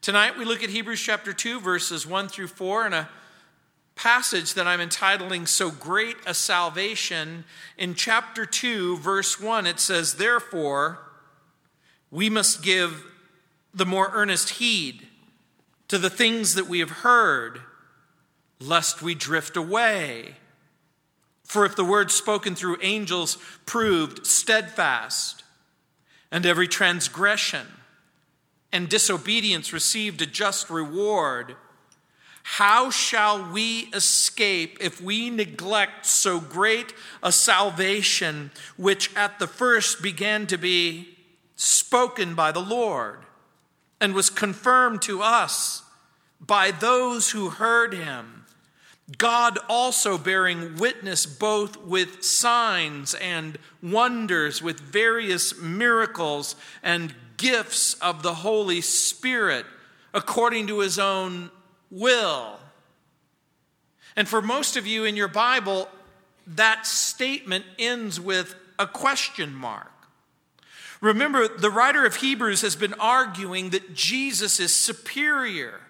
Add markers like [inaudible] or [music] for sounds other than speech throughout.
Tonight we look at Hebrews chapter 2, verses 1 through 4, and a passage that I'm entitling So Great a Salvation. In chapter 2, verse 1, it says, Therefore, we must give the more earnest heed to the things that we have heard, lest we drift away. For if the word spoken through angels proved steadfast, and every transgression and disobedience received a just reward, how shall we escape if we neglect so great a salvation, which at the first began to be spoken by the Lord and was confirmed to us by those who heard him? God also bearing witness both with signs and wonders, with various miracles and gifts of the Holy Spirit according to his own will. And for most of you in your Bible, that statement ends with a question mark. Remember, the writer of Hebrews has been arguing that Jesus is superior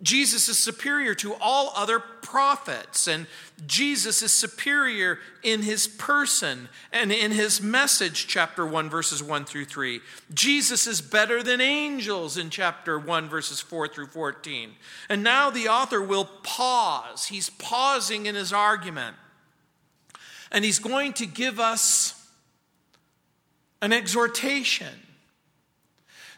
Jesus is superior to all other prophets, and Jesus is superior in his person and in his message, chapter 1, verses 1 through 3. Jesus is better than angels in chapter 1, verses 4 through 14. And now the author will pause. He's pausing in his argument, and he's going to give us an exhortation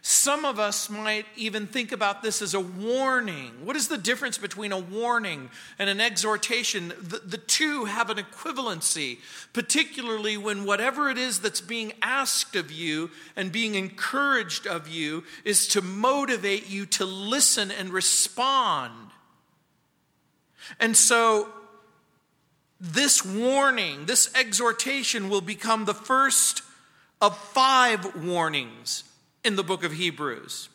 some of us might even think about this as a warning. What is the difference between a warning and an exhortation? The, the, two have an equivalency, particularly when whatever it is that's being asked of you and being encouraged of you is to motivate you to listen and respond. And so, this warning, this exhortation will become the first of five warnings in the book of Hebrews.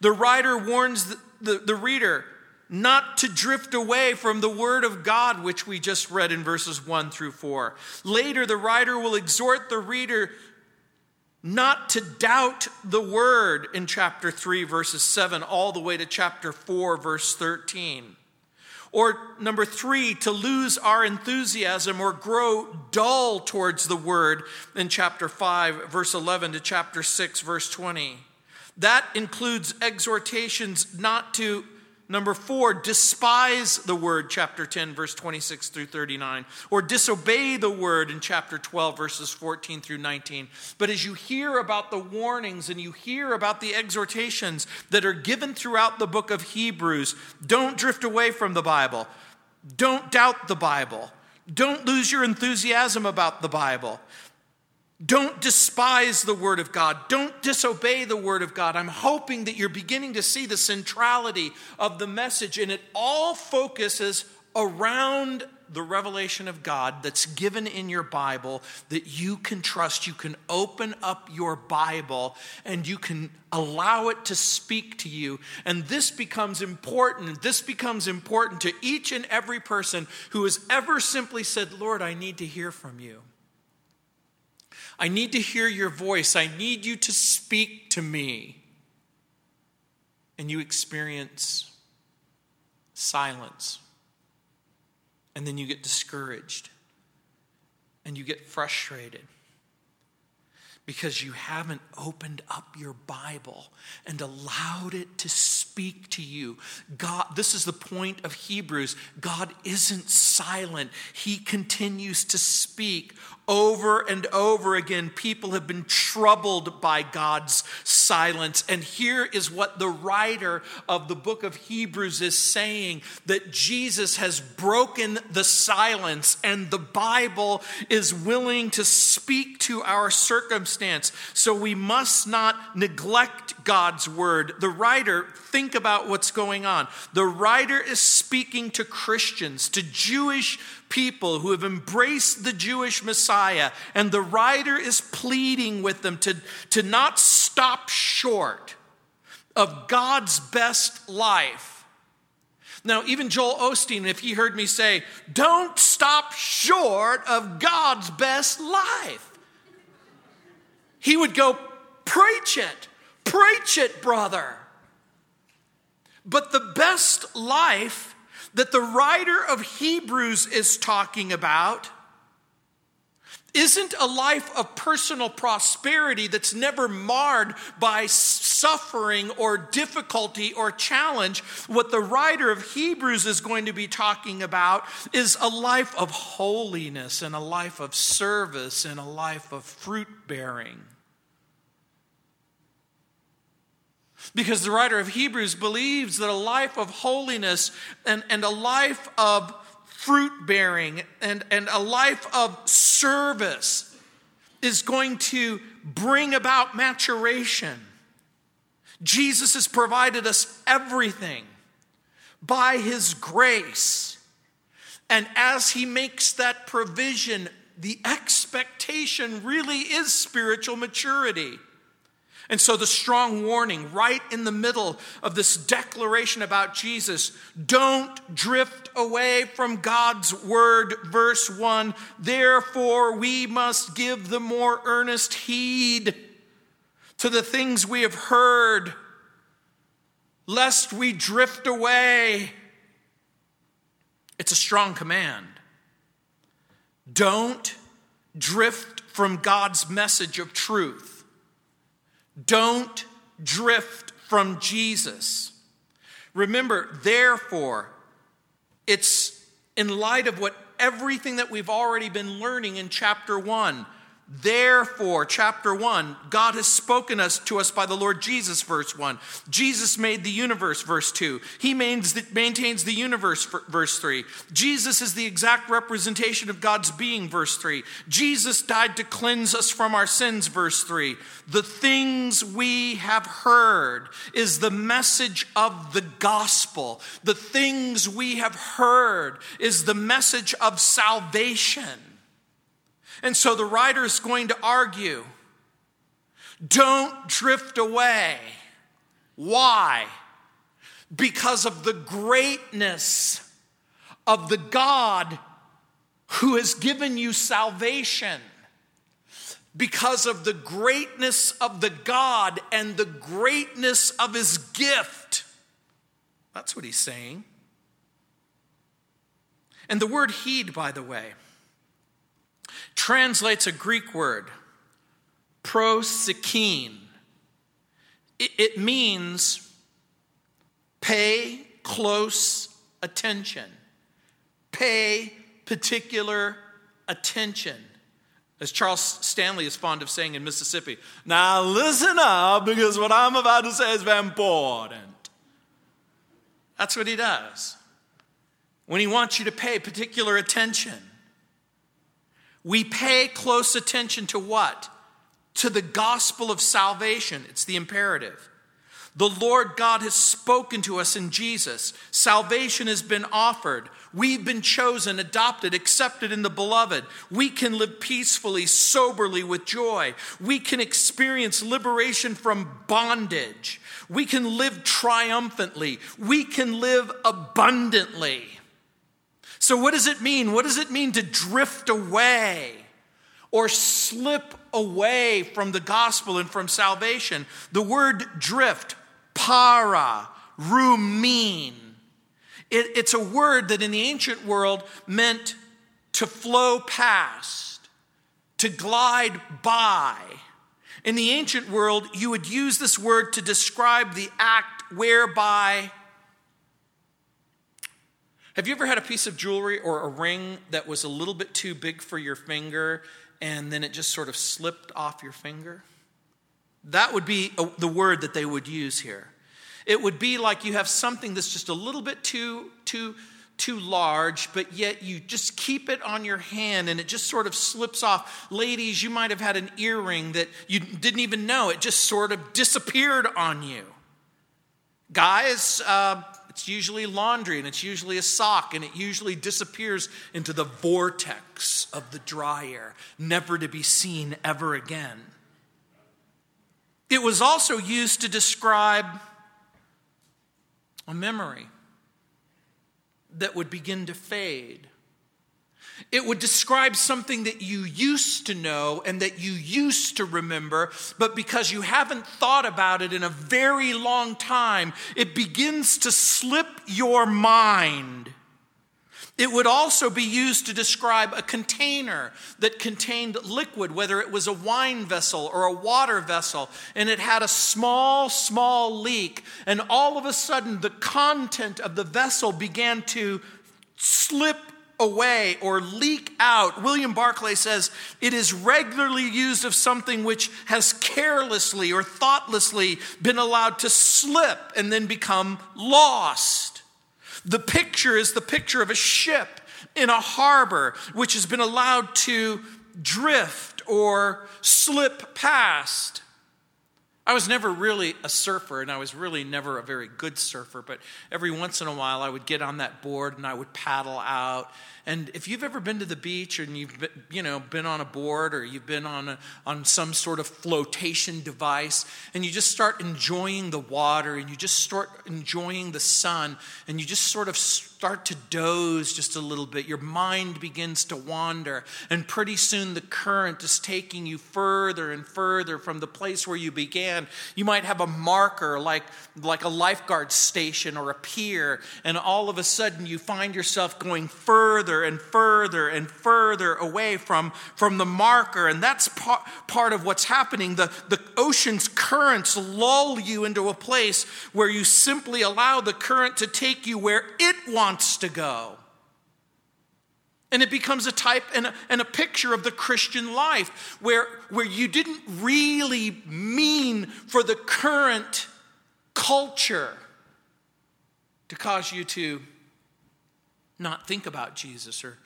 The writer warns the, the, the, reader not to drift away from the word of God, which we just read in verses 1 through 4. Later, the writer will exhort the reader not to doubt the word in chapter 3, verses 7, all the way to chapter 4, verse 13. Or number three, to lose our enthusiasm or grow dull towards the word in chapter 5, verse 11 to chapter 6, verse 20. That includes exhortations not to Number four, despise the word, chapter 10, verse 26 through 39, or disobey the word in chapter 12, verses 14 through 19. But as you hear about the warnings and you hear about the exhortations that are given throughout the book of Hebrews, don't drift away from the Bible. Don't doubt the Bible. Don't lose your enthusiasm about the Bible. Don't despise the Word of God. Don't disobey the Word of God. I'm hoping that you're beginning to see the centrality of the message, and it all focuses around the revelation of God that's given in your Bible that you can trust. You can open up your Bible and you can allow it to speak to you. And this becomes important. This becomes important to each and every person who has ever simply said, Lord, I need to hear from you. I need to hear your voice. I need you to speak to me. And you experience silence. And then you get discouraged. And you get frustrated because you haven't opened up your Bible and allowed it to speak to you. God, this is the point of Hebrews. God isn't silent, He continues to speak over and over again. People have been troubled by God's silence. And here is what the writer of the book of Hebrews is saying that Jesus has broken the silence, and the Bible is willing to speak to our circumstance. So we must not neglect God's word. The writer, think about what's going on. The writer is speaking to Christians, to Jewish people who have embraced the Jewish Messiah, and the writer is pleading with them to, to not stop short of God's best life. Now, even Joel Osteen, if he heard me say, don't stop short of God's best life, he would go, preach it, preach it, brother. But the best life that the writer of Hebrews is talking about isn't a life of personal prosperity that's never marred by suffering or difficulty or challenge. What the writer of Hebrews is going to be talking about is a life of holiness and a life of service and a life of fruit bearing. Because the writer of Hebrews believes that a life of holiness and, and a life of fruit bearing and, and a life of service is going to bring about maturation. Jesus has provided us everything by his grace. And as he makes that provision, the expectation really is spiritual maturity. And so, the strong warning right in the middle of this declaration about Jesus don't drift away from God's word. Verse 1 Therefore, we must give the more earnest heed to the things we have heard, lest we drift away. It's a strong command. Don't drift from God's message of truth. Don't drift from Jesus. Remember, therefore, it's in light of what everything that we've already been learning in chapter 1 Therefore, chapter 1, God has spoken us to us by the Lord Jesus, verse 1. Jesus made the universe, verse 2. He maintains the universe, verse 3. Jesus is the exact representation of God's being, verse 3. Jesus died to cleanse us from our sins, verse 3. The things we have heard is the message of the gospel. The things we have heard is the message of salvation. And so the writer is going to argue don't drift away. Why? Because of the greatness of the God who has given you salvation. Because of the greatness of the God and the greatness of his gift. That's what he's saying. And the word heed, by the way, translates a Greek word, prosechein. It, it means pay close attention, pay particular attention. As Charles Stanley is fond of saying in Mississippi, now listen up because what I'm about to say is very important. That's what he does. When he wants you to pay particular attention. We pay close attention to what? To the gospel of salvation. It's the imperative. The Lord God has spoken to us in Jesus. Salvation has been offered. We've been chosen, adopted, accepted in the beloved. We can live peacefully, soberly, with joy. We can experience liberation from bondage. We can live triumphantly. We can live abundantly. So, what does it mean? What does it mean to drift away or slip away from the gospel and from salvation? The word drift, para, rumin, it, it's a word that in the ancient world meant to flow past, to glide by. In the ancient world, you would use this word to describe the act whereby have you ever had a piece of jewelry or a ring that was a little bit too big for your finger and then it just sort of slipped off your finger? That would be a, the word that they would use here. It would be like you have something that's just a little bit too too too large, but yet you just keep it on your hand and it just sort of slips off. Ladies, you might have had an earring that you didn't even know, it just sort of disappeared on you. Guys, uh, it's usually laundry and it's usually a sock and it usually disappears into the vortex of the dryer, never to be seen ever again. It was also used to describe a memory that would begin to fade. It would describe something that you used to know and that you used to remember, but because you haven't thought about it in a very long time, it begins to slip your mind. It would also be used to describe a container that contained liquid, whether it was a wine vessel or a water vessel, and it had a small, small leak, and all of a sudden the content of the vessel began to slip away or leak out. William Barclay says it is regularly used of something which has carelessly or thoughtlessly been allowed to slip and then become lost. The picture is the picture of a ship in a harbor which has been allowed to drift or slip past. I was never really a surfer, and I was really never a very good surfer, but every once in a while I would get on that board and I would paddle out and if you've ever been to the beach and you've been, you know been on a board or you've been on a, on some sort of flotation device and you just start enjoying the water and you just start enjoying the sun and you just sort of start to doze just a little bit, your mind begins to wander, and pretty soon the current is taking you further and further from the place where you began. You might have a marker like, like a lifeguard station or a pier, and all of a sudden you find yourself going further and further and further away from, from the marker. And that's part, part of what's happening. The, the ocean's currents lull you into a place where you simply allow the current to take you where it wants wants to go. And it becomes a type and a, and a picture of the Christian life where, where you didn't really mean for the current culture to cause you to not think about Jesus or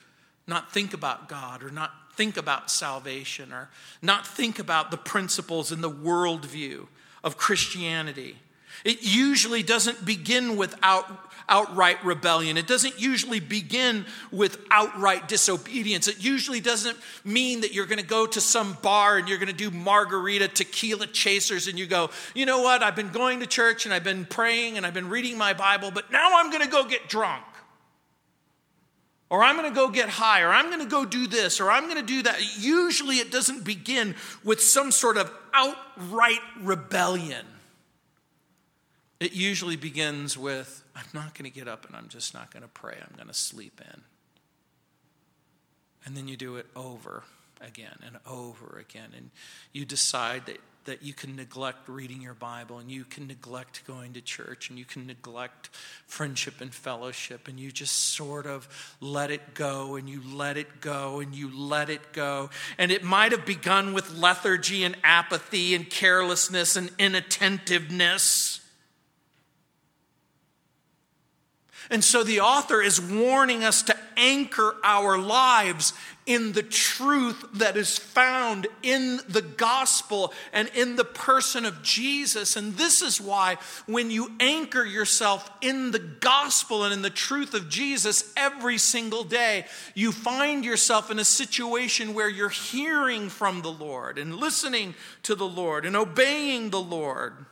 not think about God or not think about salvation or not think about the principles and the worldview of Christianity. It usually doesn't begin with out, outright rebellion. It doesn't usually begin with outright disobedience. It usually doesn't mean that you're going to go to some bar and you're going to do margarita tequila chasers and you go, you know what, I've been going to church and I've been praying and I've been reading my Bible, but now I'm going to go get drunk. Or I'm going to go get high, or I'm going to go do this, or I'm going to do that. Usually it doesn't begin with some sort of outright rebellion. It usually begins with, I'm not going to get up and I'm just not going to pray. I'm going to sleep in. And then you do it over again and over again. And you decide that, that you can neglect reading your Bible and you can neglect going to church and you can neglect friendship and fellowship. And you just sort of let it go and you let it go and you let it go. And it might have begun with lethargy and apathy and carelessness and inattentiveness. And so the author is warning us to anchor our lives in the truth that is found in the gospel and in the person of Jesus. And this is why, when you anchor yourself in the gospel and in the truth of Jesus every single day, you find yourself in a situation where you're hearing from the Lord and listening to the Lord and obeying the Lord.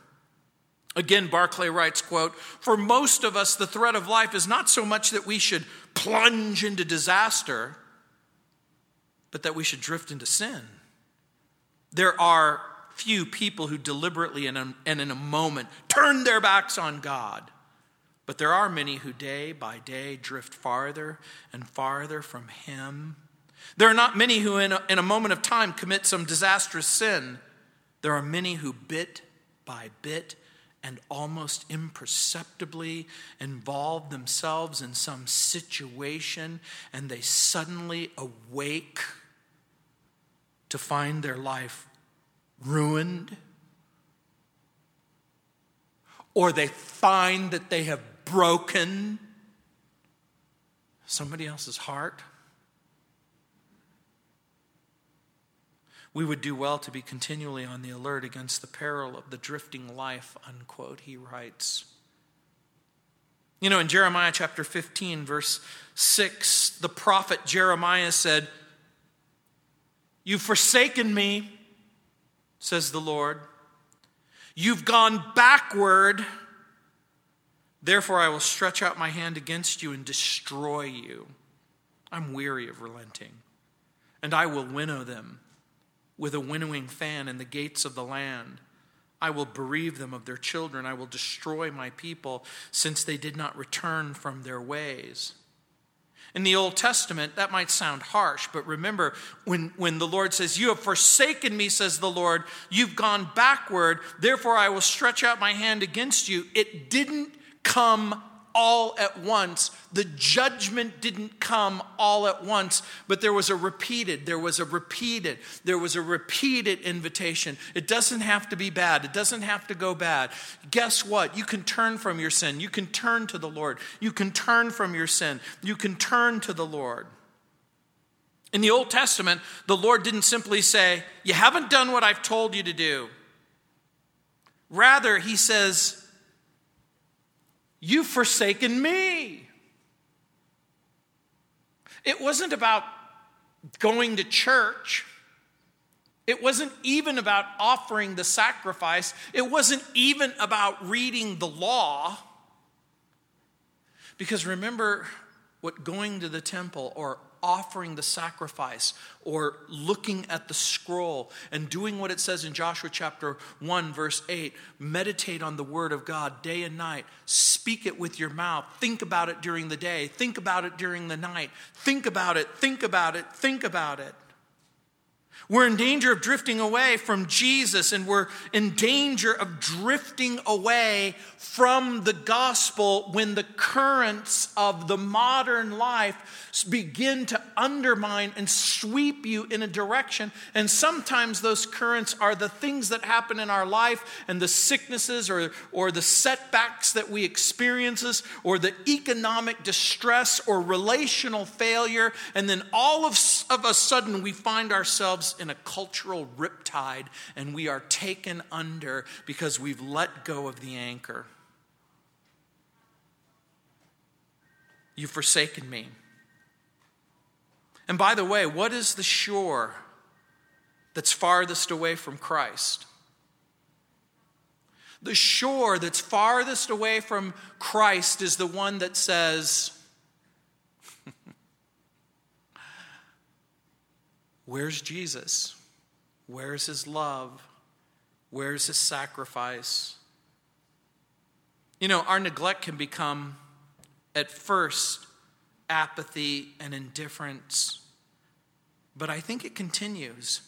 Again, Barclay writes, quote, For most of us, the threat of life is not so much that we should plunge into disaster, but that we should drift into sin. There are few people who deliberately and in a moment turn their backs on God. But there are many who day by day drift farther and farther from Him. There are not many who, in a, in a moment of time, commit some disastrous sin. There are many who, bit by bit, and almost imperceptibly involve themselves in some situation and they suddenly awake to find their life ruined, or they find that they have broken somebody else's heart. We would do well to be continually on the alert against the peril of the drifting life, unquote, he writes. You know, in Jeremiah chapter 15, verse 6, the prophet Jeremiah said, You've forsaken me, says the Lord. You've gone backward. Therefore, I will stretch out my hand against you and destroy you. I'm weary of relenting. And I will winnow them with a winnowing fan in the gates of the land. I will bereave them of their children. I will destroy my people, since they did not return from their ways. In the Old Testament, that might sound harsh, but remember when, when the Lord says, You have forsaken me, says the Lord, you've gone backward, therefore I will stretch out my hand against you. It didn't come all at once. The judgment didn't come all at once, but there was a repeated, there was a repeated, there was a repeated invitation. It doesn't have to be bad, it doesn't have to go bad. Guess what? You can turn from your sin, you can turn to the Lord, you can turn from your sin, you can turn to the Lord. In the Old Testament, the Lord didn't simply say, You haven't done what I've told you to do. Rather, he says, You've forsaken me. It wasn't about going to church. It wasn't even about offering the sacrifice. It wasn't even about reading the law. Because remember what going to the temple or offering the sacrifice or looking at the scroll and doing what it says in Joshua chapter 1, verse 8 meditate on the word of God day and night, speak it with your mouth, think about it during the day, think about it during the night, think about it, think about it, think about it. We're in danger of drifting away from Jesus, and we're in danger of drifting away from the gospel when the currents of the modern life begin to undermine and sweep you in a direction. And sometimes those currents are the things that happen in our life and the sicknesses or, or the setbacks that we experiences or the economic distress or relational failure. And then all of, of a sudden we find ourselves in a cultural riptide and we are taken under because we've let go of the anchor. You've forsaken me. And by the way, what is the shore that's farthest away from Christ? The shore that's farthest away from Christ is the one that says, Where's Jesus? Where's his love? Where's his sacrifice? You know, our neglect can become, at first, apathy and indifference. But I think it continues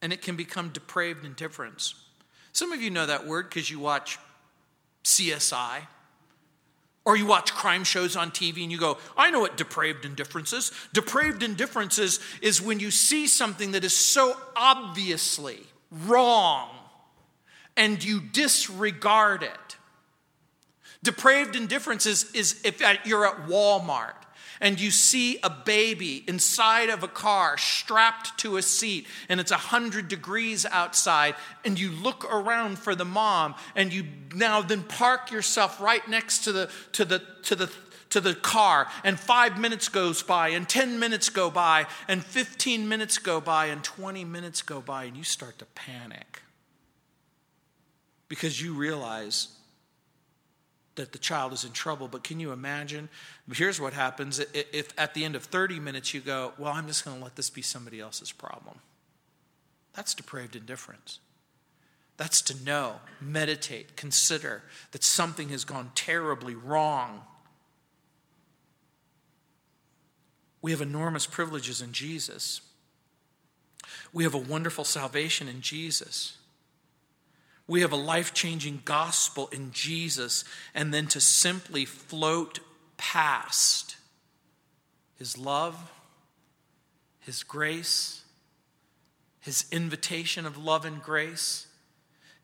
and it can become depraved indifference. Some of you know that word because you watch CSI or you watch crime shows on TV and you go, I know what depraved indifference is. Depraved indifference is, is when you see something that is so obviously wrong and you disregard it. Depraved indifference is, is if you're at Walmart and you see a baby inside of a car strapped to a seat and it's 100 degrees outside and you look around for the mom and you now then park yourself right next to the to the to the to the car and 5 minutes goes by and 10 minutes go by and 15 minutes go by and 20 minutes go by and you start to panic. Because you realize that the child is in trouble. But can you imagine? Here's what happens if at the end of 30 minutes you go, Well, I'm just going to let this be somebody else's problem. That's depraved indifference. That's to know, meditate, consider that something has gone terribly wrong. We have enormous privileges in Jesus. We have a wonderful salvation in Jesus. We have a life changing gospel in Jesus, and then to simply float past His love, His grace, His invitation of love and grace,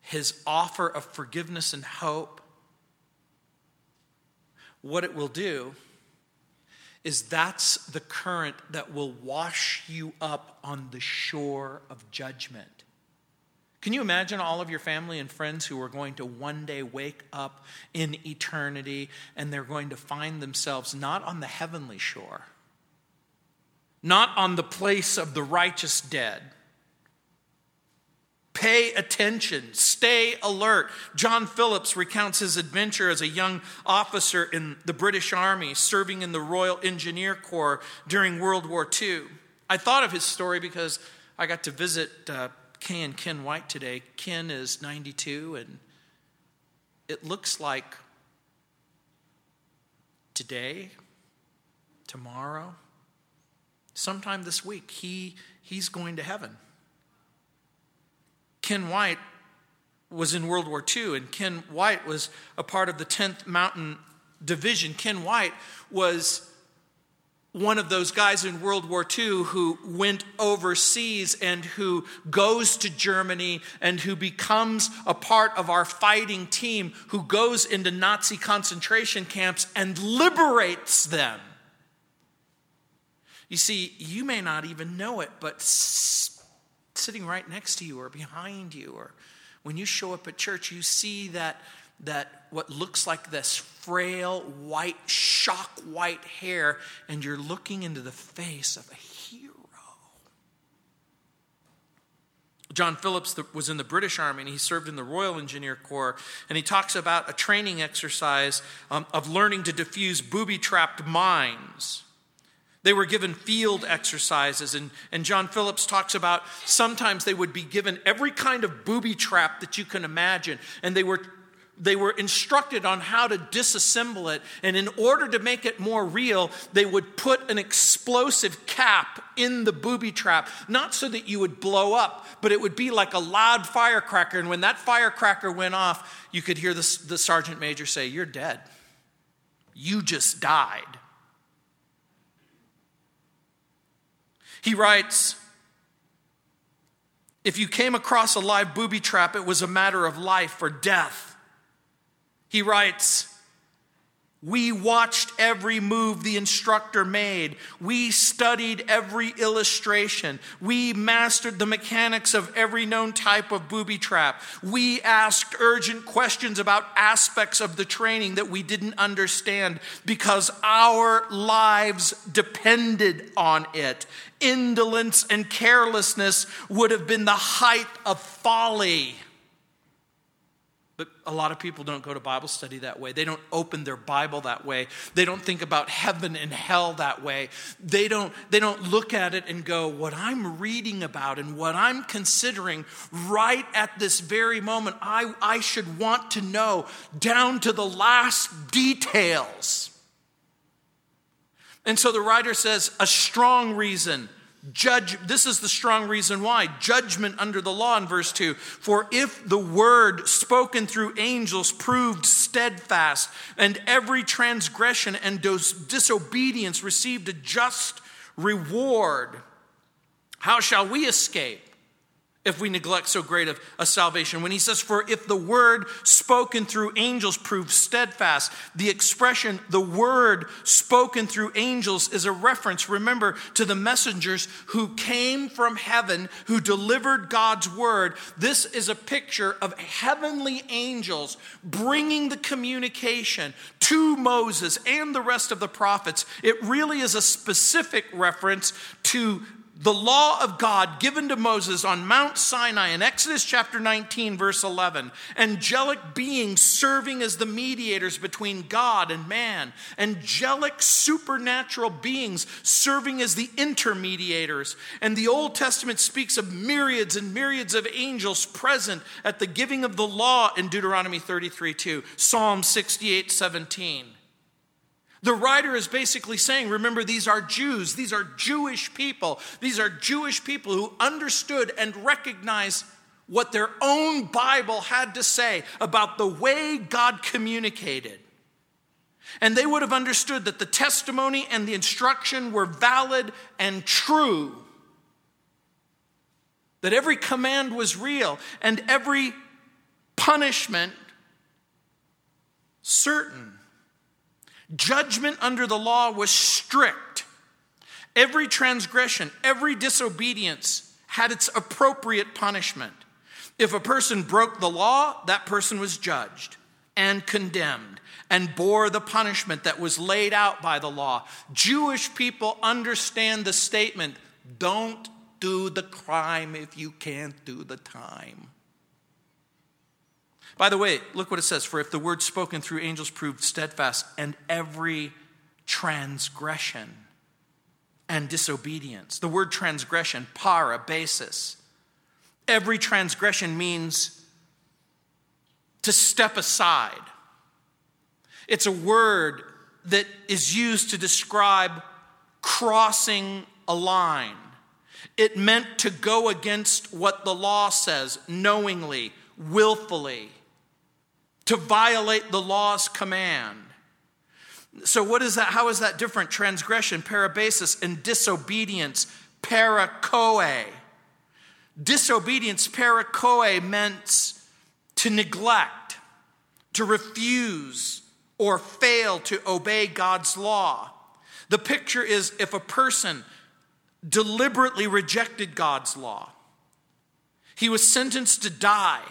His offer of forgiveness and hope. What it will do is that's the current that will wash you up on the shore of judgment. Can you imagine all of your family and friends who are going to one day wake up in eternity and they're going to find themselves not on the heavenly shore, not on the place of the righteous dead, Pay attention, stay alert. John Phillips recounts his adventure as a young officer in the British Army serving in the Royal Engineer Corps during World War II. I thought of his story because I got to visit uh, Kay and Ken White today. Ken is 92, and it looks like today, tomorrow, sometime this week, he, he's going to heaven. Ken White was in World War II, and Ken White was a part of the 10th Mountain Division. Ken White was one of those guys in World War II who went overseas and who goes to Germany and who becomes a part of our fighting team, who goes into Nazi concentration camps and liberates them. You see, you may not even know it, but sitting right next to you or behind you, or when you show up at church, you see that, that what looks like this frail, white, shock white hair, and you're looking into the face of a hero. John Phillips was in the British Army and he served in the Royal Engineer Corps. And he talks about a training exercise um, of learning to defuse booby trapped mines. They were given field exercises, and, and John Phillips talks about sometimes they would be given every kind of booby trap that you can imagine, and they were they were instructed on how to disassemble it. And in order to make it more real, they would put an explosive cap in the booby trap, not so that you would blow up, but it would be like a loud firecracker. And when that firecracker went off, you could hear the, the sergeant major say, You're dead. You just died. He writes, if you came across a live booby trap, it was a matter of life or death. He writes, we watched every move the instructor made. We studied every illustration. We mastered the mechanics of every known type of booby trap. We asked urgent questions about aspects of the training that we didn't understand because our lives depended on it. Indolence and carelessness would have been the height of folly. But a lot of people don't go to Bible study that way. They don't open their Bible that way. They don't think about heaven and hell that way. They don't, they don't look at it and go, What I'm reading about and what I'm considering right at this very moment, I, I should want to know down to the last details. And so the writer says, A strong reason Judge, this is the strong reason why. Judgment under the law in verse 2. For if the word spoken through angels proved steadfast, and every transgression and disobedience received a just reward, how shall we escape? If we neglect so great of a salvation. When he says, For if the word spoken through angels proves steadfast, the expression, the word spoken through angels, is a reference, remember, to the messengers who came from heaven, who delivered God's word. This is a picture of heavenly angels bringing the communication to Moses and the rest of the prophets. It really is a specific reference to the law of God given to Moses on Mount Sinai in Exodus chapter 19, verse 11. Angelic beings serving as the mediators between God and man. Angelic supernatural beings serving as the intermediators. And the Old Testament speaks of myriads and myriads of angels present at the giving of the law in Deuteronomy 33 2, Psalm 68 17. The writer is basically saying, remember, these are Jews, these are Jewish people, these are Jewish people who understood and recognized what their own Bible had to say about the way God communicated. And they would have understood that the testimony and the instruction were valid and true. That every command was real and every punishment certain. Judgment under the law was strict. Every transgression, every disobedience had its appropriate punishment. If a person broke the law, that person was judged and condemned and bore the punishment that was laid out by the law. Jewish people understand the statement don't do the crime if you can't do the time. By the way, look what it says For if the word spoken through angels proved steadfast, and every transgression and disobedience, the word transgression, parabasis, every transgression means to step aside. It's a word that is used to describe crossing a line. It meant to go against what the law says knowingly, willfully, to violate the law's command. So, what is that? How is that different? Transgression, parabasis, and disobedience, parakoe. Disobedience, parakoe, meant to neglect, to refuse, or fail to obey God's law. The picture is if a person deliberately rejected God's law, he was sentenced to die,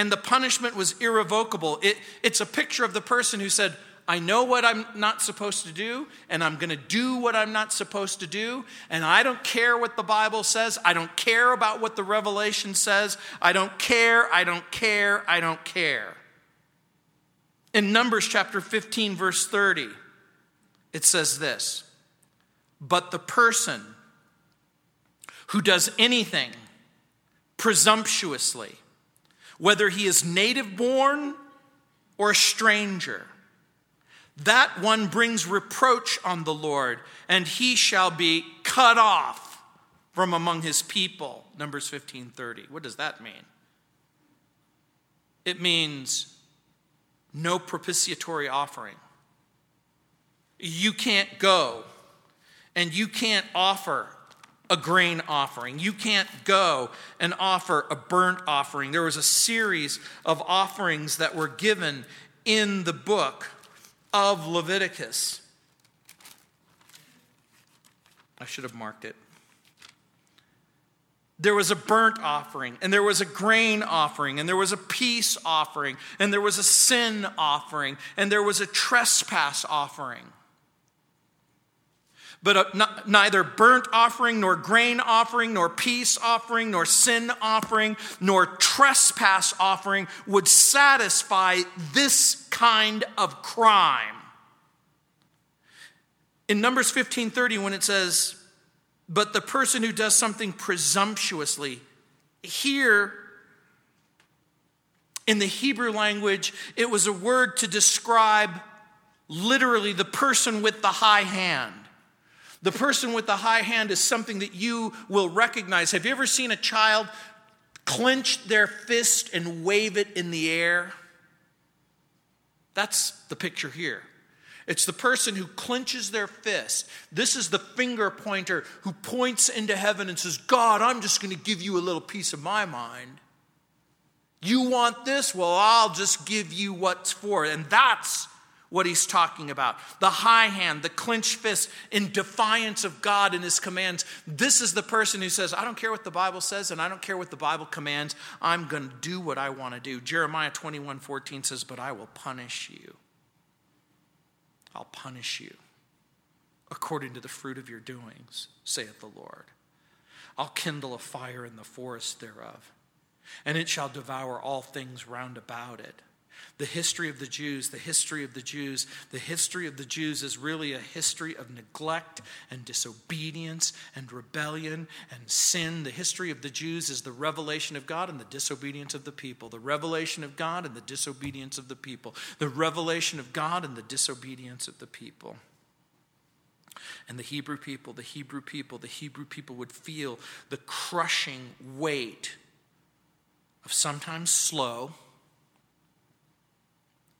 and the punishment was irrevocable. It, it's a picture of the person who said, I know what I'm not supposed to do, and I'm going to do what I'm not supposed to do, and I don't care what the Bible says. I don't care about what the Revelation says. I don't care, I don't care, I don't care. In Numbers chapter 15, verse 30, it says this But the person who does anything presumptuously, whether he is native born or a stranger, that one brings reproach on the Lord, and he shall be cut off from among his people. Numbers 15:30. What does that mean? It means no propitiatory offering. You can't go and you can't offer a grain offering. You can't go and offer a burnt offering. There was a series of offerings that were given in the book of Leviticus. I should have marked it there was a burnt offering, and there was a grain offering, and there was a peace offering, and there was a sin offering, and there was a trespass offering. But uh, not, neither burnt offering, nor grain offering, nor peace offering, nor sin offering, nor trespass offering would satisfy this kind of crime. In Numbers 15:30, when it says, but the person who does something presumptuously. Here, in the Hebrew language, it was a word to describe literally the person with the high hand. The person with the high hand is something that you will recognize. Have you ever seen a child clench their fist and wave it in the air? That's the picture here. It's the person who clenches their fist. This is the finger pointer who points into heaven and says, God, I'm just going to give you a little piece of my mind. You want this? Well, I'll just give you what's for it. And that's what he's talking about. The high hand, the clenched fist in defiance of God and his commands. This is the person who says, I don't care what the Bible says and I don't care what the Bible commands. I'm going to do what I want to do. Jeremiah 21 14 says, But I will punish you. I'll punish you according to the fruit of your doings, saith the Lord. I'll kindle a fire in the forest thereof, and it shall devour all things round about it. The history of the Jews, the history of the Jews, the history of the Jews is really a history of neglect and disobedience and rebellion and sin. The history of the Jews is the revelation of God and the disobedience of the people. The revelation of God and the disobedience of the people. The revelation of God and the disobedience of the people. And the Hebrew people, the Hebrew people, the Hebrew people would feel the crushing weight of sometimes slow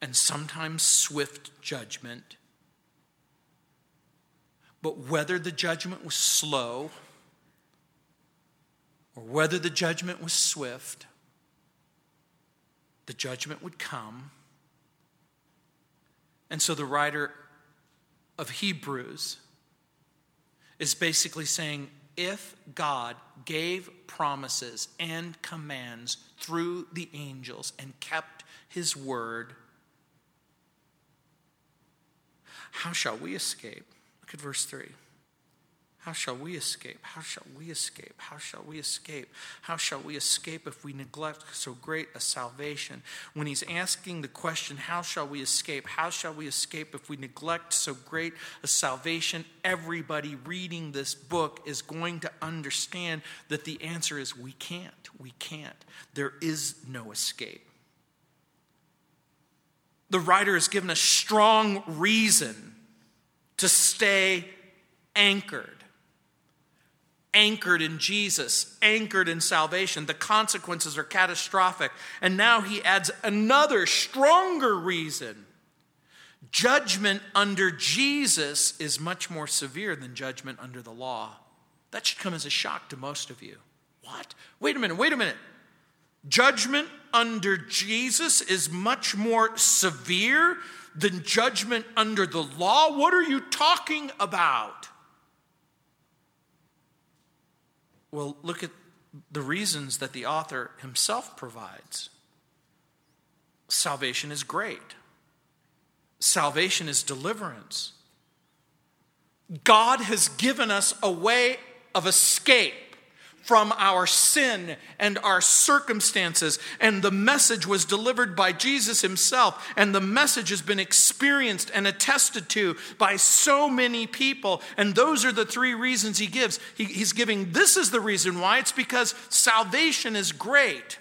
and sometimes swift judgment. But whether the judgment was slow or whether the judgment was swift, the judgment would come. And so the writer of Hebrews is basically saying if God gave promises and commands through the angels and kept his word, how shall we escape? Look at verse 3. How shall we escape? How shall we escape? How shall we escape? How shall we escape if we neglect so great a salvation? When he's asking the question, How shall we escape? How shall we escape if we neglect so great a salvation? Everybody reading this book is going to understand that the answer is we can't. We can't. There is no escape. The writer has given a strong reason to stay anchored anchored in Jesus, anchored in salvation. The consequences are catastrophic. And now he adds another stronger reason. Judgment under Jesus is much more severe than judgment under the law. That should come as a shock to most of you. What? Wait a minute, wait a minute. Judgment under Jesus is much more severe than judgment under the law? What are you talking about? Well, look at the reasons that the author himself provides. Salvation is great, salvation is deliverance. God has given us a way of escape from our sin and our circumstances. And the message was delivered by Jesus himself. And the message has been experienced and attested to by so many people. And those are the three reasons he gives. He, he's giving this is the reason why it's because salvation is great.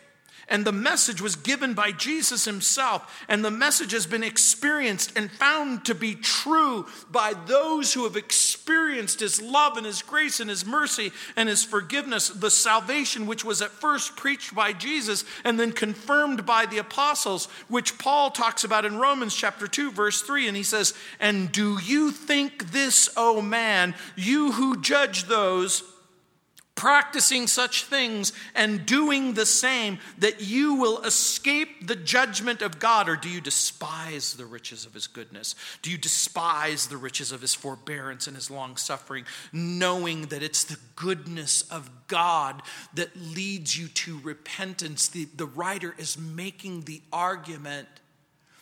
And the message was given by Jesus himself. And the message has been experienced and found to be true by those who have experienced his love and his grace and his mercy and his forgiveness. The salvation which was at first preached by Jesus and then confirmed by the apostles, which Paul talks about in Romans chapter 2, verse 3. And he says, And do you think this, O man, you who judge those practicing such things and doing the same, that you will escape the judgment of God? Or do you despise the riches of his goodness? Do you despise the riches of his forbearance and his long suffering, knowing that it's the goodness of God that leads you to repentance? The, the writer is making the argument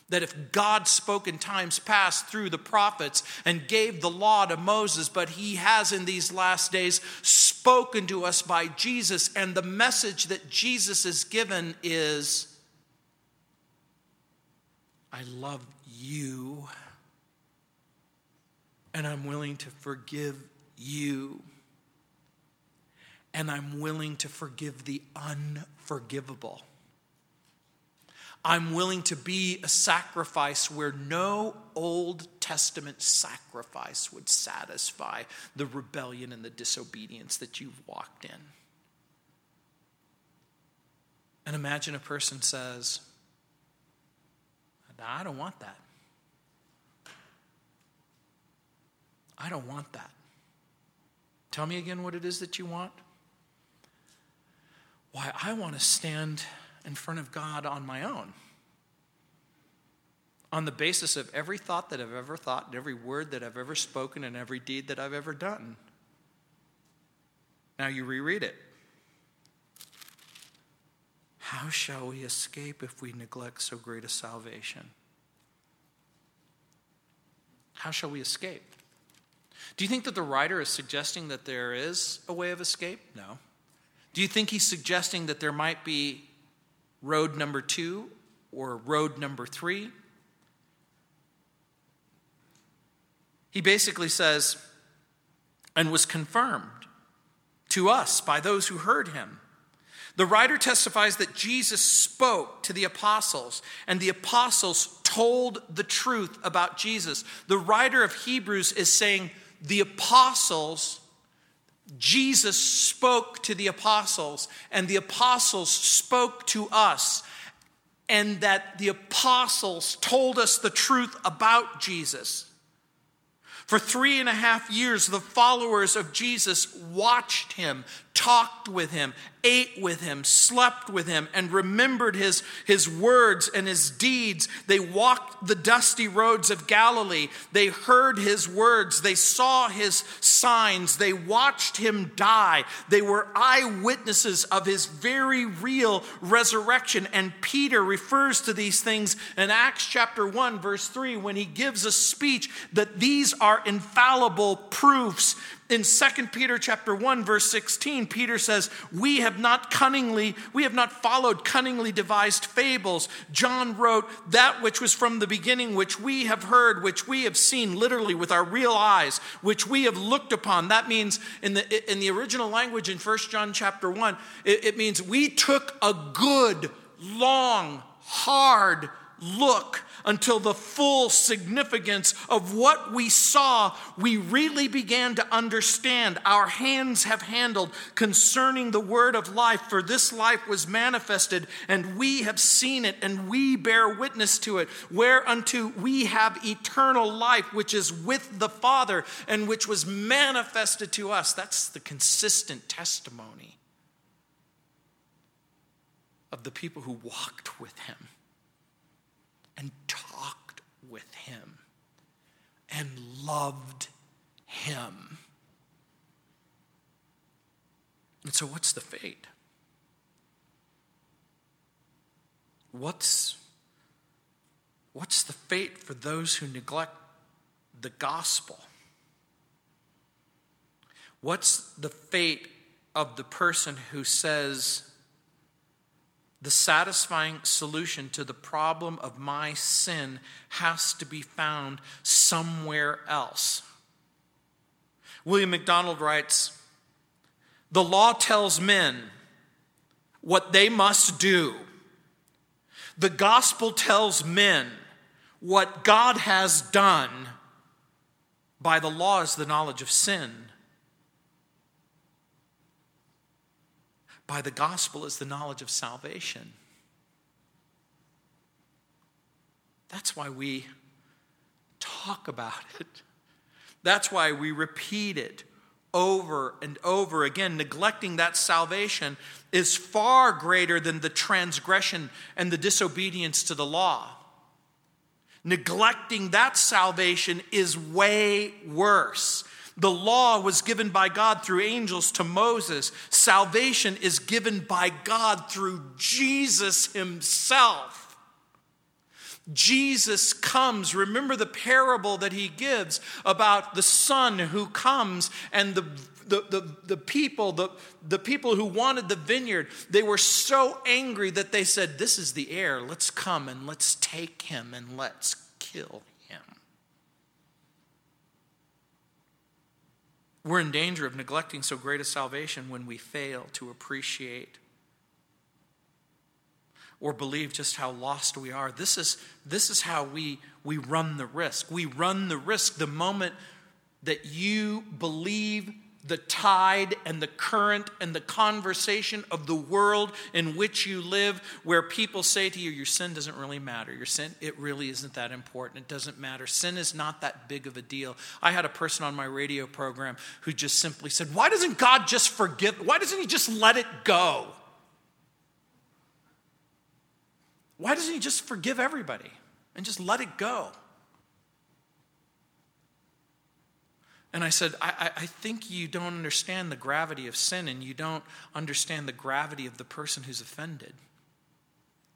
that if God spoke in times past through the prophets and gave the law to Moses, but he has in these last days spoken to us by Jesus, and the message that Jesus has given is I love you, and I'm willing to forgive you, and I'm willing to forgive the unforgivable. I'm willing to be a sacrifice where no Old Testament sacrifice would satisfy the rebellion and the disobedience that you've walked in. And imagine a person says, I don't want that. I don't want that. Tell me again what it is that you want. Why, I want to stand in front of God on my own. On the basis of every thought that I've ever thought, and every word that I've ever spoken, and every deed that I've ever done. Now you reread it. How shall we escape if we neglect so great a salvation? How shall we escape? Do you think that the writer is suggesting that there is a way of escape? No. Do you think he's suggesting that there might be road number two or road number three. He basically says, and was confirmed to us by those who heard him. The writer testifies that Jesus spoke to the apostles, and the apostles told the truth about Jesus. The writer of Hebrews is saying the apostles Jesus spoke to the apostles, and the apostles spoke to us, and that the apostles told us the truth about Jesus. For three and a half years, the followers of Jesus watched him, talked with him, ate with him, slept with him, and remembered his, his words and his deeds. They walked the dusty roads of Galilee. They heard his words. They saw his signs. They watched him die. They were eyewitnesses of his very real resurrection. And Peter refers to these things in Acts chapter 1, verse 3, when he gives a speech that these are infallible proofs In 2 Peter chapter 1 verse 16, Peter says, "We have not cunningly, we have not followed cunningly devised fables." John wrote, "That which was from the beginning, which we have heard, which we have seen literally with our real eyes, which we have looked upon." That means in the in the original language in 1 John chapter 1, it, it means we took a good, long, hard look until the full significance of what we saw, we really began to understand. Our hands have handled concerning the word of life, for this life was manifested, and we have seen it, and we bear witness to it, whereunto we have eternal life, which is with the Father, and which was manifested to us. That's the consistent testimony of the people who walked with him and talked with him and loved him. And so, what's the fate? What's, what's the fate for those who neglect the gospel? What's the fate of the person who says, the satisfying solution to the problem of my sin has to be found somewhere else. William MacDonald writes The law tells men what they must do, the gospel tells men what God has done. By the law is the knowledge of sin. By the gospel is the knowledge of salvation. That's why we talk about it. That's why we repeat it over and over again. Neglecting that salvation is far greater than the transgression and the disobedience to the law. Neglecting that salvation is way worse. The law was given by God through angels to Moses. Salvation is given by God through Jesus Himself. Jesus comes. Remember the parable that he gives about the son who comes and the the, the, the people, the, the people who wanted the vineyard, they were so angry that they said, This is the heir. Let's come and let's take him and let's kill We're in danger of neglecting so great a salvation when we fail to appreciate or believe just how lost we are. This is, this is how we, we run the risk. We run the risk the moment that you believe the tide and the current and the conversation of the world in which you live, where people say to you, Your sin doesn't really matter. Your sin, it really isn't that important. It doesn't matter. Sin is not that big of a deal. I had a person on my radio program who just simply said, Why doesn't God just forgive? Why doesn't He just let it go? Why doesn't He just forgive everybody and just let it go? And I said, I, I, think you don't understand the gravity of sin and you don't understand the gravity of the person who's offended.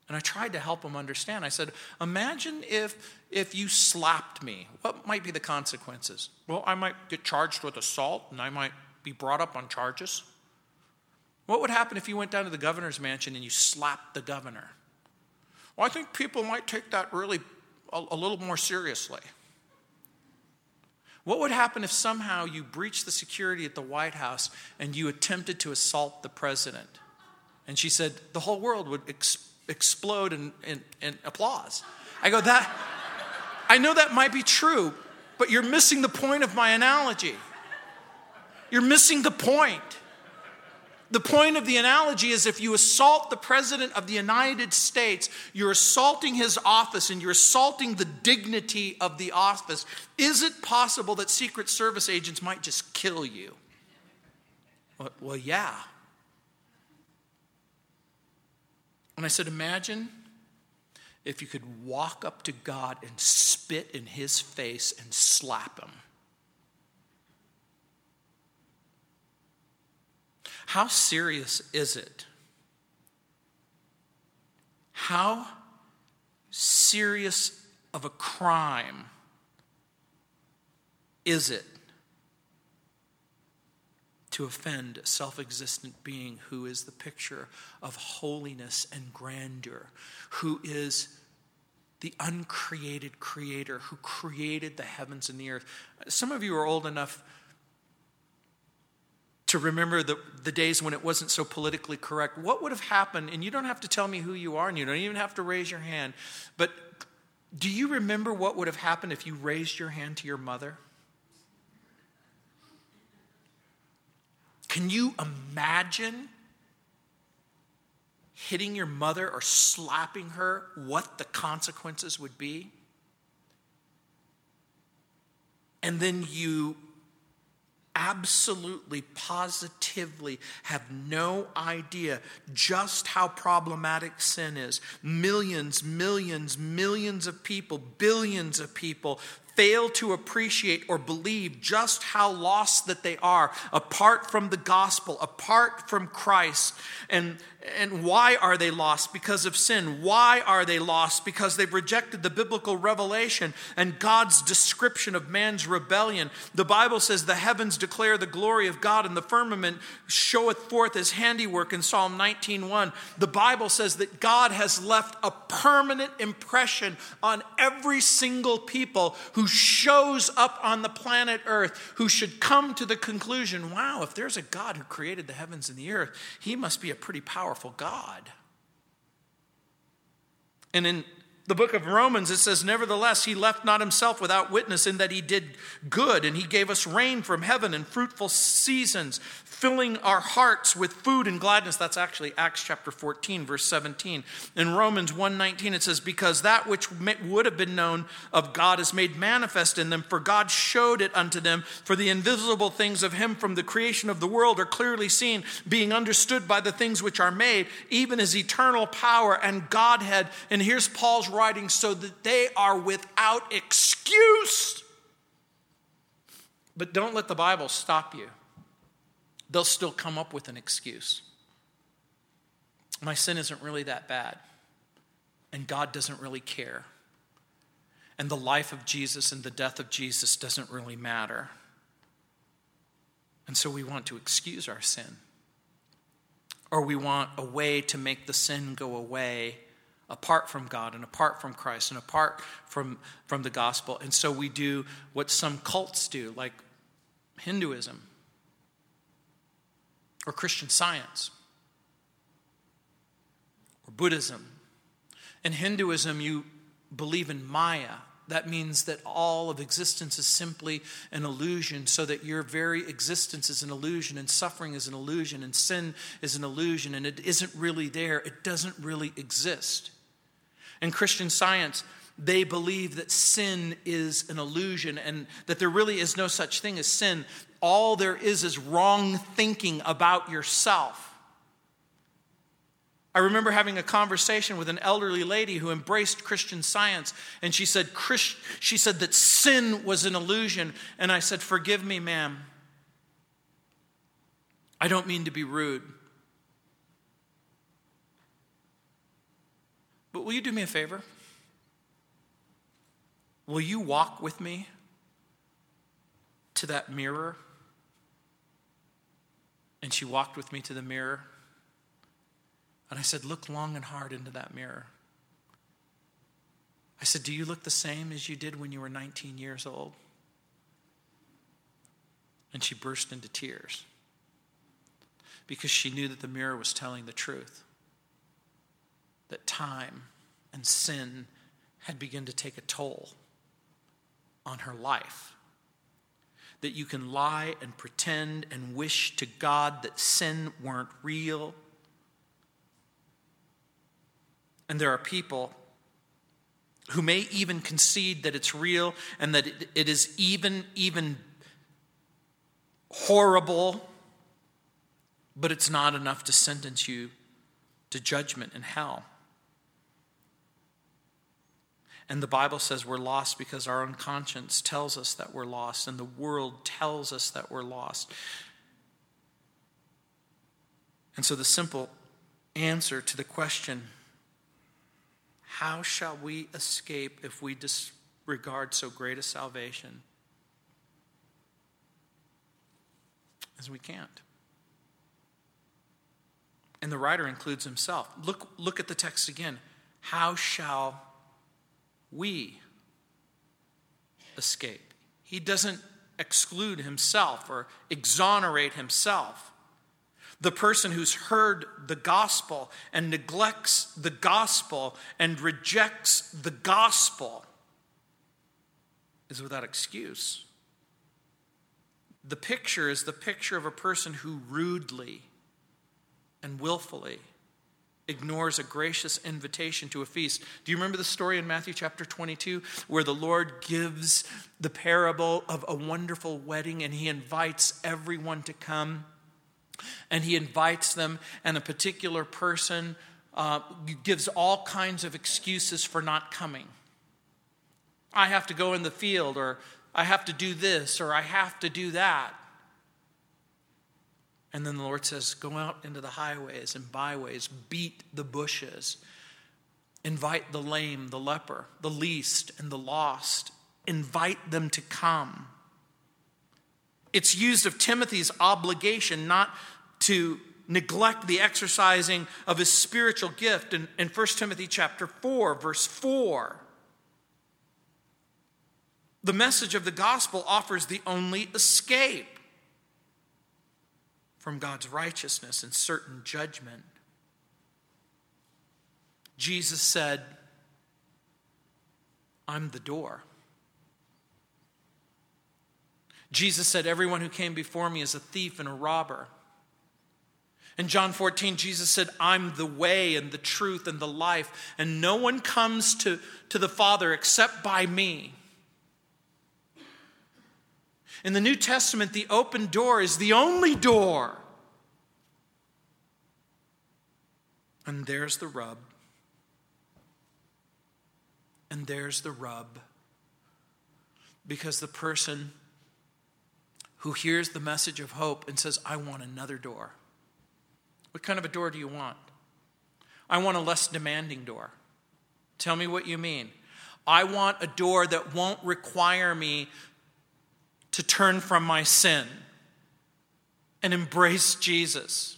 And I tried to help him understand. I said, Imagine if, if you slapped me. What might be the consequences? Well, I might get charged with assault and I might be brought up on charges. What would happen if you went down to the governor's mansion and you slapped the governor? Well, I think people might take that really a, a little more seriously. What would happen if somehow you breached the security at the White House and you attempted to assault the president? And she said, the whole world would ex- explode in, in, in applause. I go, that, I know that might be true, but you're missing the point of my analogy. You're missing the point. The point of the analogy is if you assault the President of the United States, you're assaulting his office and you're assaulting the dignity of the office. Is it possible that Secret Service agents might just kill you? Well, yeah. And I said, imagine if you could walk up to God and spit in his face and slap him. How serious is it? How serious of a crime is it to offend a self existent being who is the picture of holiness and grandeur, who is the uncreated creator who created the heavens and the earth. Some of you are old enough to remember the, the days when it wasn't so politically correct. What would have happened? And you don't have to tell me who you are, and you don't even have to raise your hand. But do you remember what would have happened if you raised your hand to your mother? Can you imagine hitting your mother or slapping her, what the consequences would be? And then you absolutely, positively have no idea just how problematic sin is. Millions, millions, millions of people, billions of people fail to appreciate or believe just how lost that they are apart from the gospel, apart from Christ. And, and why are they lost? Because of sin. Why are they lost? Because they've rejected the biblical revelation and God's description of man's rebellion. The Bible says the heavens declare the glory of God and the firmament showeth forth his handiwork in Psalm 19:1. The Bible says that God has left a permanent impression on every single people who shows up on the planet Earth, who should come to the conclusion, wow, if there's a God who created the heavens and the earth, he must be a pretty powerful powerful God. And in the book of Romans, it says, Nevertheless, he left not himself without witness in that he did good, and he gave us rain from heaven and fruitful seasons, filling our hearts with food and gladness. That's actually Acts chapter 14, verse 17. In Romans 1:19 it says, Because that which would have been known of God is made manifest in them, for God showed it unto them, for the invisible things of him from the creation of the world are clearly seen, being understood by the things which are made, even his eternal power and Godhead. And here's Paul's writing, so that they are without excuse. But don't let the Bible stop you they'll still come up with an excuse. My sin isn't really that bad, and God doesn't really care. And the life of Jesus and the death of Jesus doesn't really matter. And so we want to excuse our sin. Or we want a way to make the sin go away apart from God and apart from Christ and apart from, from the gospel. And so we do what some cults do, like Hinduism or Christian science or Buddhism. In Hinduism, you believe in Maya. That means that all of existence is simply an illusion, so that your very existence is an illusion, and suffering is an illusion, and sin is an illusion, and it isn't really there. It doesn't really exist. In Christian science, they believe that sin is an illusion and that there really is no such thing as sin all there is is wrong thinking about yourself. I remember having a conversation with an elderly lady who embraced Christian science, and she said, Christ, she said that sin was an illusion. And I said, Forgive me, ma'am. I don't mean to be rude. But will you do me a favor? Will you walk with me to that mirror? And she walked with me to the mirror. And I said, Look long and hard into that mirror. I said, Do you look the same as you did when you were 19 years old? And she burst into tears because she knew that the mirror was telling the truth. That time and sin had begun to take a toll on her life that you can lie and pretend and wish to God that sin weren't real. And there are people who may even concede that it's real and that it, is even even horrible but it's not enough to sentence you to judgment and hell and the Bible says we're lost because our own conscience tells us that we're lost, and the world tells us that we're lost. And so, the simple answer to the question, how shall we escape if we disregard so great a salvation? as we can't. And the writer includes himself. Look, look at the text again. How shall we escape? He doesn't exclude himself or exonerate himself. The person who's heard the gospel and neglects the gospel and rejects the gospel is without excuse. The picture is the picture of a person who rudely and willfully ignores a gracious invitation to a feast. Do you remember the story in Matthew chapter 22 where the Lord gives the parable of a wonderful wedding and he invites everyone to come? And he invites them, and a particular person uh, gives all kinds of excuses for not coming. I have to go in the field, or I have to do this, or I have to do that. And then the Lord says, Go out into the highways and byways, beat the bushes, invite the lame, the leper, the least, and the lost. Invite them to come. It's used of Timothy's obligation not to neglect the exercising of his spiritual gift in, in 1 Timothy chapter 4, verse 4. The message of the gospel offers the only escape from God's righteousness and certain judgment. Jesus said, I'm the door. Jesus said, Everyone who came before me is a thief and a robber. In John 14, Jesus said, I'm the way and the truth and the life, and no one comes to, to the Father except by me. In the New Testament, the open door is the only door. And there's the rub. And there's the rub. Because the person who hears the message of hope and says, I want another door. What kind of a door do you want? I want a less demanding door. Tell me what you mean. I want a door that won't require me to turn from my sin and embrace Jesus.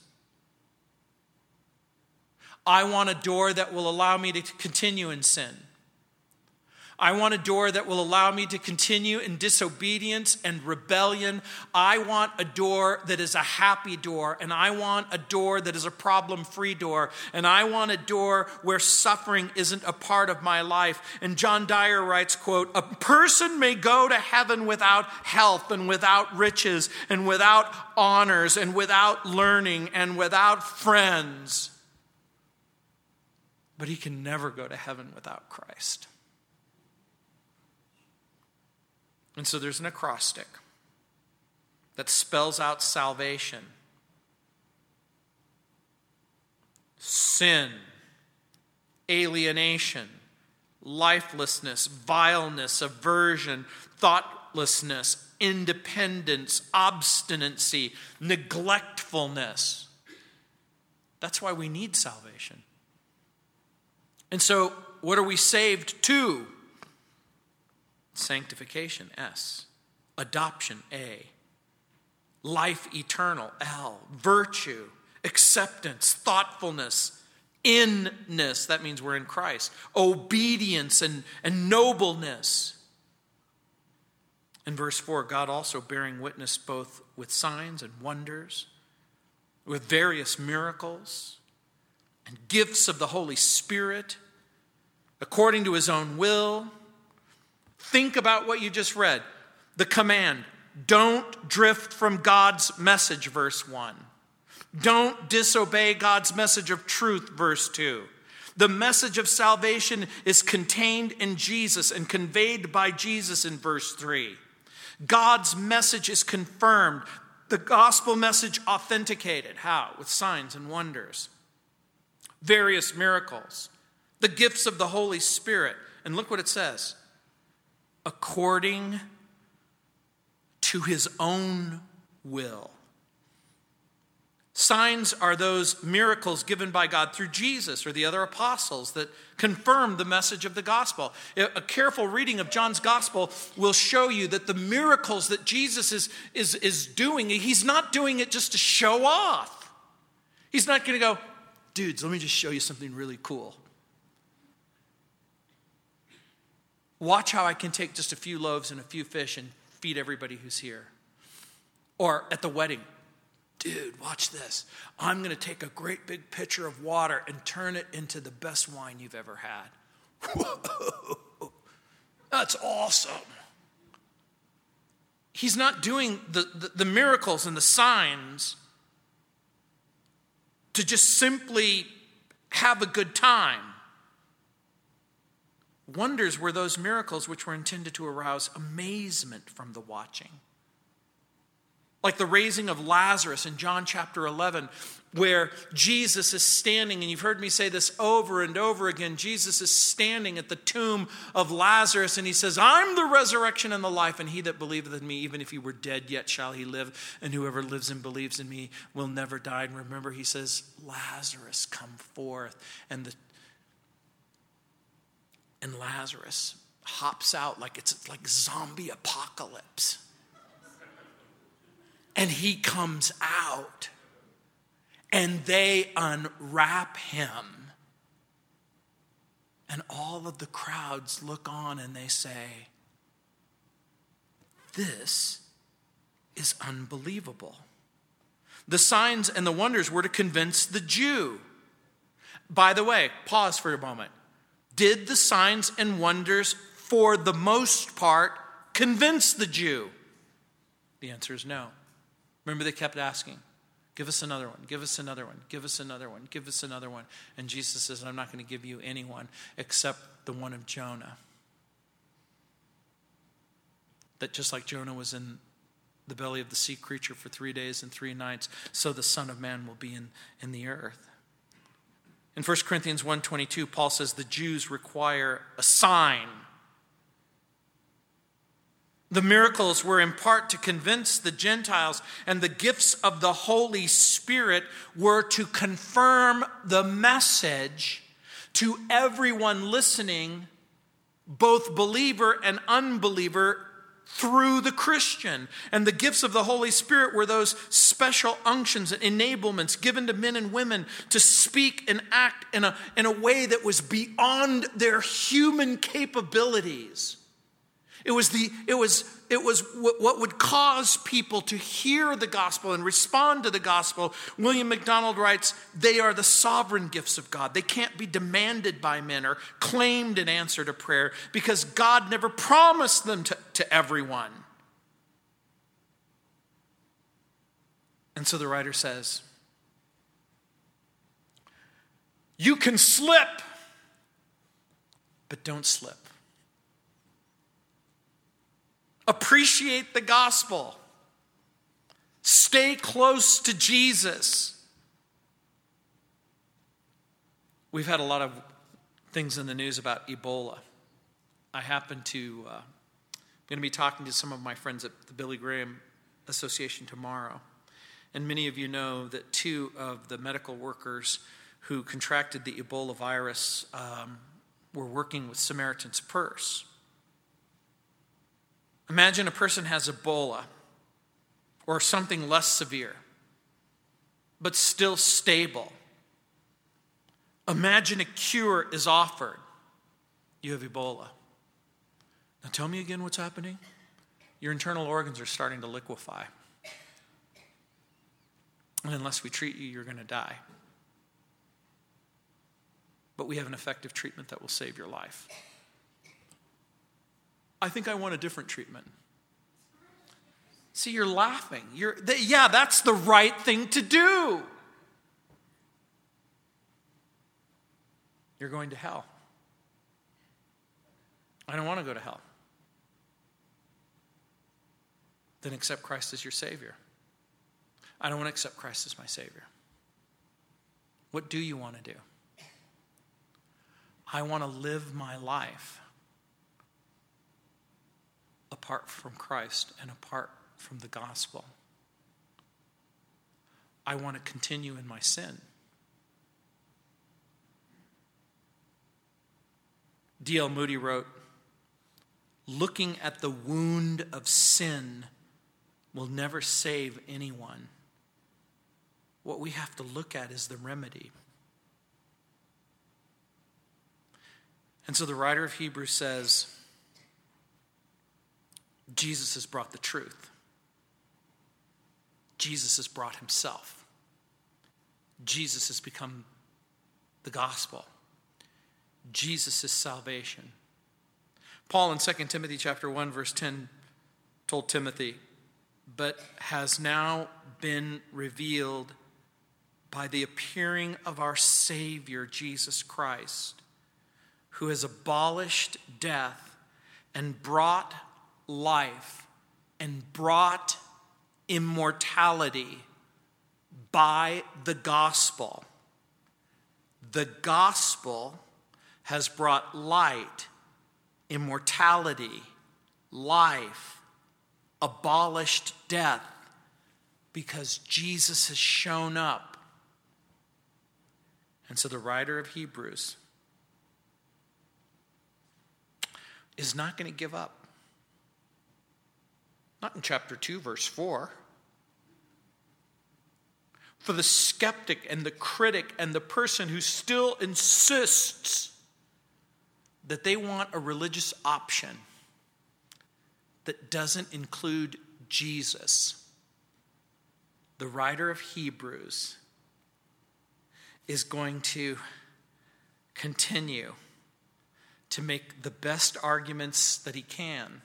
I want a door that will allow me to continue in sin. I want a door that will allow me to continue in disobedience and rebellion. I want a door that is a happy door, and I want a door that is a problem free door, and I want a door where suffering isn't a part of my life. And John Dyer writes, quote, "A person may go to heaven without health and without riches and without honors and without learning and without friends, but he can never go to heaven without Christ." And so there's an acrostic that spells out salvation sin, alienation, lifelessness, vileness, aversion, thoughtlessness, independence, obstinacy, neglectfulness. That's why we need salvation. And so, what are we saved to? Sanctification, S. Adoption, A. Life eternal, L. Virtue, acceptance, thoughtfulness, inness, that means we're in Christ. Obedience and, and nobleness. In verse 4, God also bearing witness both with signs and wonders, with various miracles and gifts of the Holy Spirit, according to his own will Think about what you just read. The command don't drift from God's message, verse 1. Don't disobey God's message of truth, verse 2. The message of salvation is contained in Jesus and conveyed by Jesus in verse 3. God's message is confirmed, the gospel message authenticated. How? With signs and wonders, various miracles, the gifts of the Holy Spirit. And look what it says according to his own will. Signs are those miracles given by God through Jesus or the other apostles that confirm the message of the gospel. A careful reading of John's gospel will show you that the miracles that Jesus is, is, is doing, he's not doing it just to show off. He's not going to go, dudes, let me just show you something really cool. Watch how I can take just a few loaves and a few fish and feed everybody who's here. Or at the wedding, dude, watch this. I'm going to take a great big pitcher of water and turn it into the best wine you've ever had. [laughs] That's awesome. He's not doing the, the, the, miracles and the signs to just simply have a good time. Wonders were those miracles which were intended to arouse amazement from the watching like the raising of Lazarus in John chapter 11, where Jesus is standing, and you've heard me say this over and over again. Jesus is standing at the tomb of Lazarus, and he says, I'm the resurrection and the life, and he that believeth in me, even if he were dead, yet shall he live, and whoever lives and believes in me will never die. And remember, he says, Lazarus, come forth. And the and Lazarus hops out like it's like zombie apocalypse and he comes out and they unwrap him. And all of the crowds look on and they say, This is unbelievable. The signs and the wonders were to convince the Jew. By the way, pause for a moment. Did the signs and wonders, for the most part, convince the Jew? The answer is no. Remember, they kept asking, Give us another one, give us another one, give us another one, give us another one. And Jesus says, I'm not going to give you anyone except the one of Jonah. That just like Jonah was in the belly of the sea creature for three days and three nights, so the Son of Man will be in, in the earth. In 1 Corinthians 1.22, Paul says the Jews require a sign. The miracles were in part to convince the Gentiles, and the gifts of the Holy Spirit were to confirm the message to everyone listening, both believer and unbeliever, through the Christian. And the gifts of the Holy Spirit were those special unctions and enablements given to men and women to speak and act in a, in a way that was beyond their human capabilities. It was, the, it was, it was what would cause people to hear the gospel and respond to the gospel. William MacDonald writes, they are the sovereign gifts of God. They can't be demanded by men or claimed in answer to prayer because God never promised them to, to everyone. And so the writer says, You can slip, but don't slip. Appreciate the gospel. Stay close to Jesus. We've had a lot of things in the news about Ebola. I happen to, uh, I'm going to be talking to some of my friends at the Billy Graham Association tomorrow. And many of you know that two of the medical workers who contracted the Ebola virus um, were working with Samaritan's Purse. Imagine a person has Ebola or something less severe, but still stable. Imagine a cure is offered. You have Ebola. Now tell me again what's happening. Your internal organs are starting to liquefy. And unless we treat you, you're going to die. But we have an effective treatment that will save your life. I think I want a different treatment. See, you're laughing. You're, yeah, that's the right thing to do. You're going to hell. I don't want to go to hell. Then accept Christ as your Savior. I don't want to accept Christ as my Savior. What do you want to do? I want to live my life apart from Christ and apart from the gospel. I want to continue in my sin. D.L. Moody wrote, Looking at the wound of sin will never save anyone. What we have to look at is the remedy. And so the writer of Hebrews says, Jesus has brought the truth. Jesus has brought himself. Jesus has become the gospel. Jesus is salvation. Paul in 2 Timothy chapter 1 verse 10 told Timothy, "But has now been revealed by the appearing of our savior Jesus Christ, who has abolished death and brought life and brought immortality by the gospel. The gospel has brought light, immortality, life, abolished death, because Jesus has shown up. And so the writer of Hebrews is not going to give up. Not in chapter 2, verse 4. For the skeptic and the critic and the person who still insists that they want a religious option that doesn't include Jesus, the writer of Hebrews is going to continue to make the best arguments that he can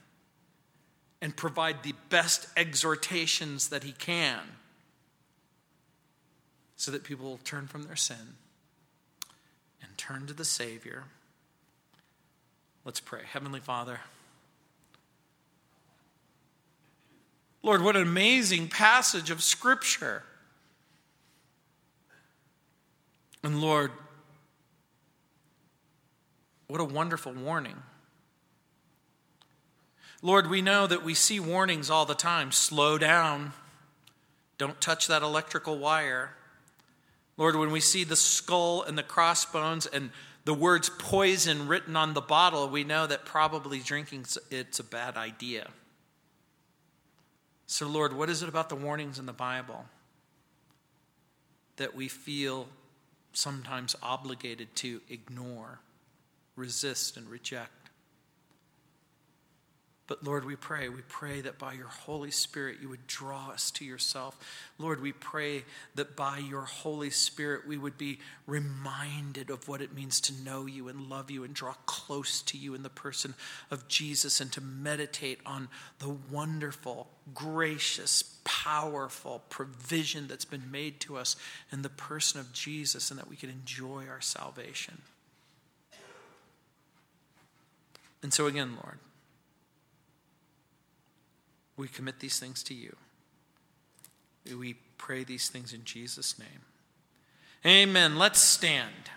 and provide the best exhortations that he can so that people will turn from their sin and turn to the Savior. Let's pray. Heavenly Father, Lord, what an amazing passage of Scripture. And Lord, what a wonderful warning. Lord, we know that we see warnings all the time slow down, don't touch that electrical wire. Lord, when we see the skull and the crossbones and the words poison written on the bottle, we know that probably drinking it's a bad idea. So Lord, what is it about the warnings in the Bible that we feel sometimes obligated to ignore, resist and reject? But Lord, we pray, we pray that by your Holy Spirit you would draw us to yourself. Lord, we pray that by your Holy Spirit we would be reminded of what it means to know you and love you and draw close to you in the person of Jesus and to meditate on the wonderful, gracious, powerful provision that's been made to us in the person of Jesus and that we can enjoy our salvation. And so, again, Lord, we commit these things to you. We pray these things in Jesus' name. Amen. Let's stand.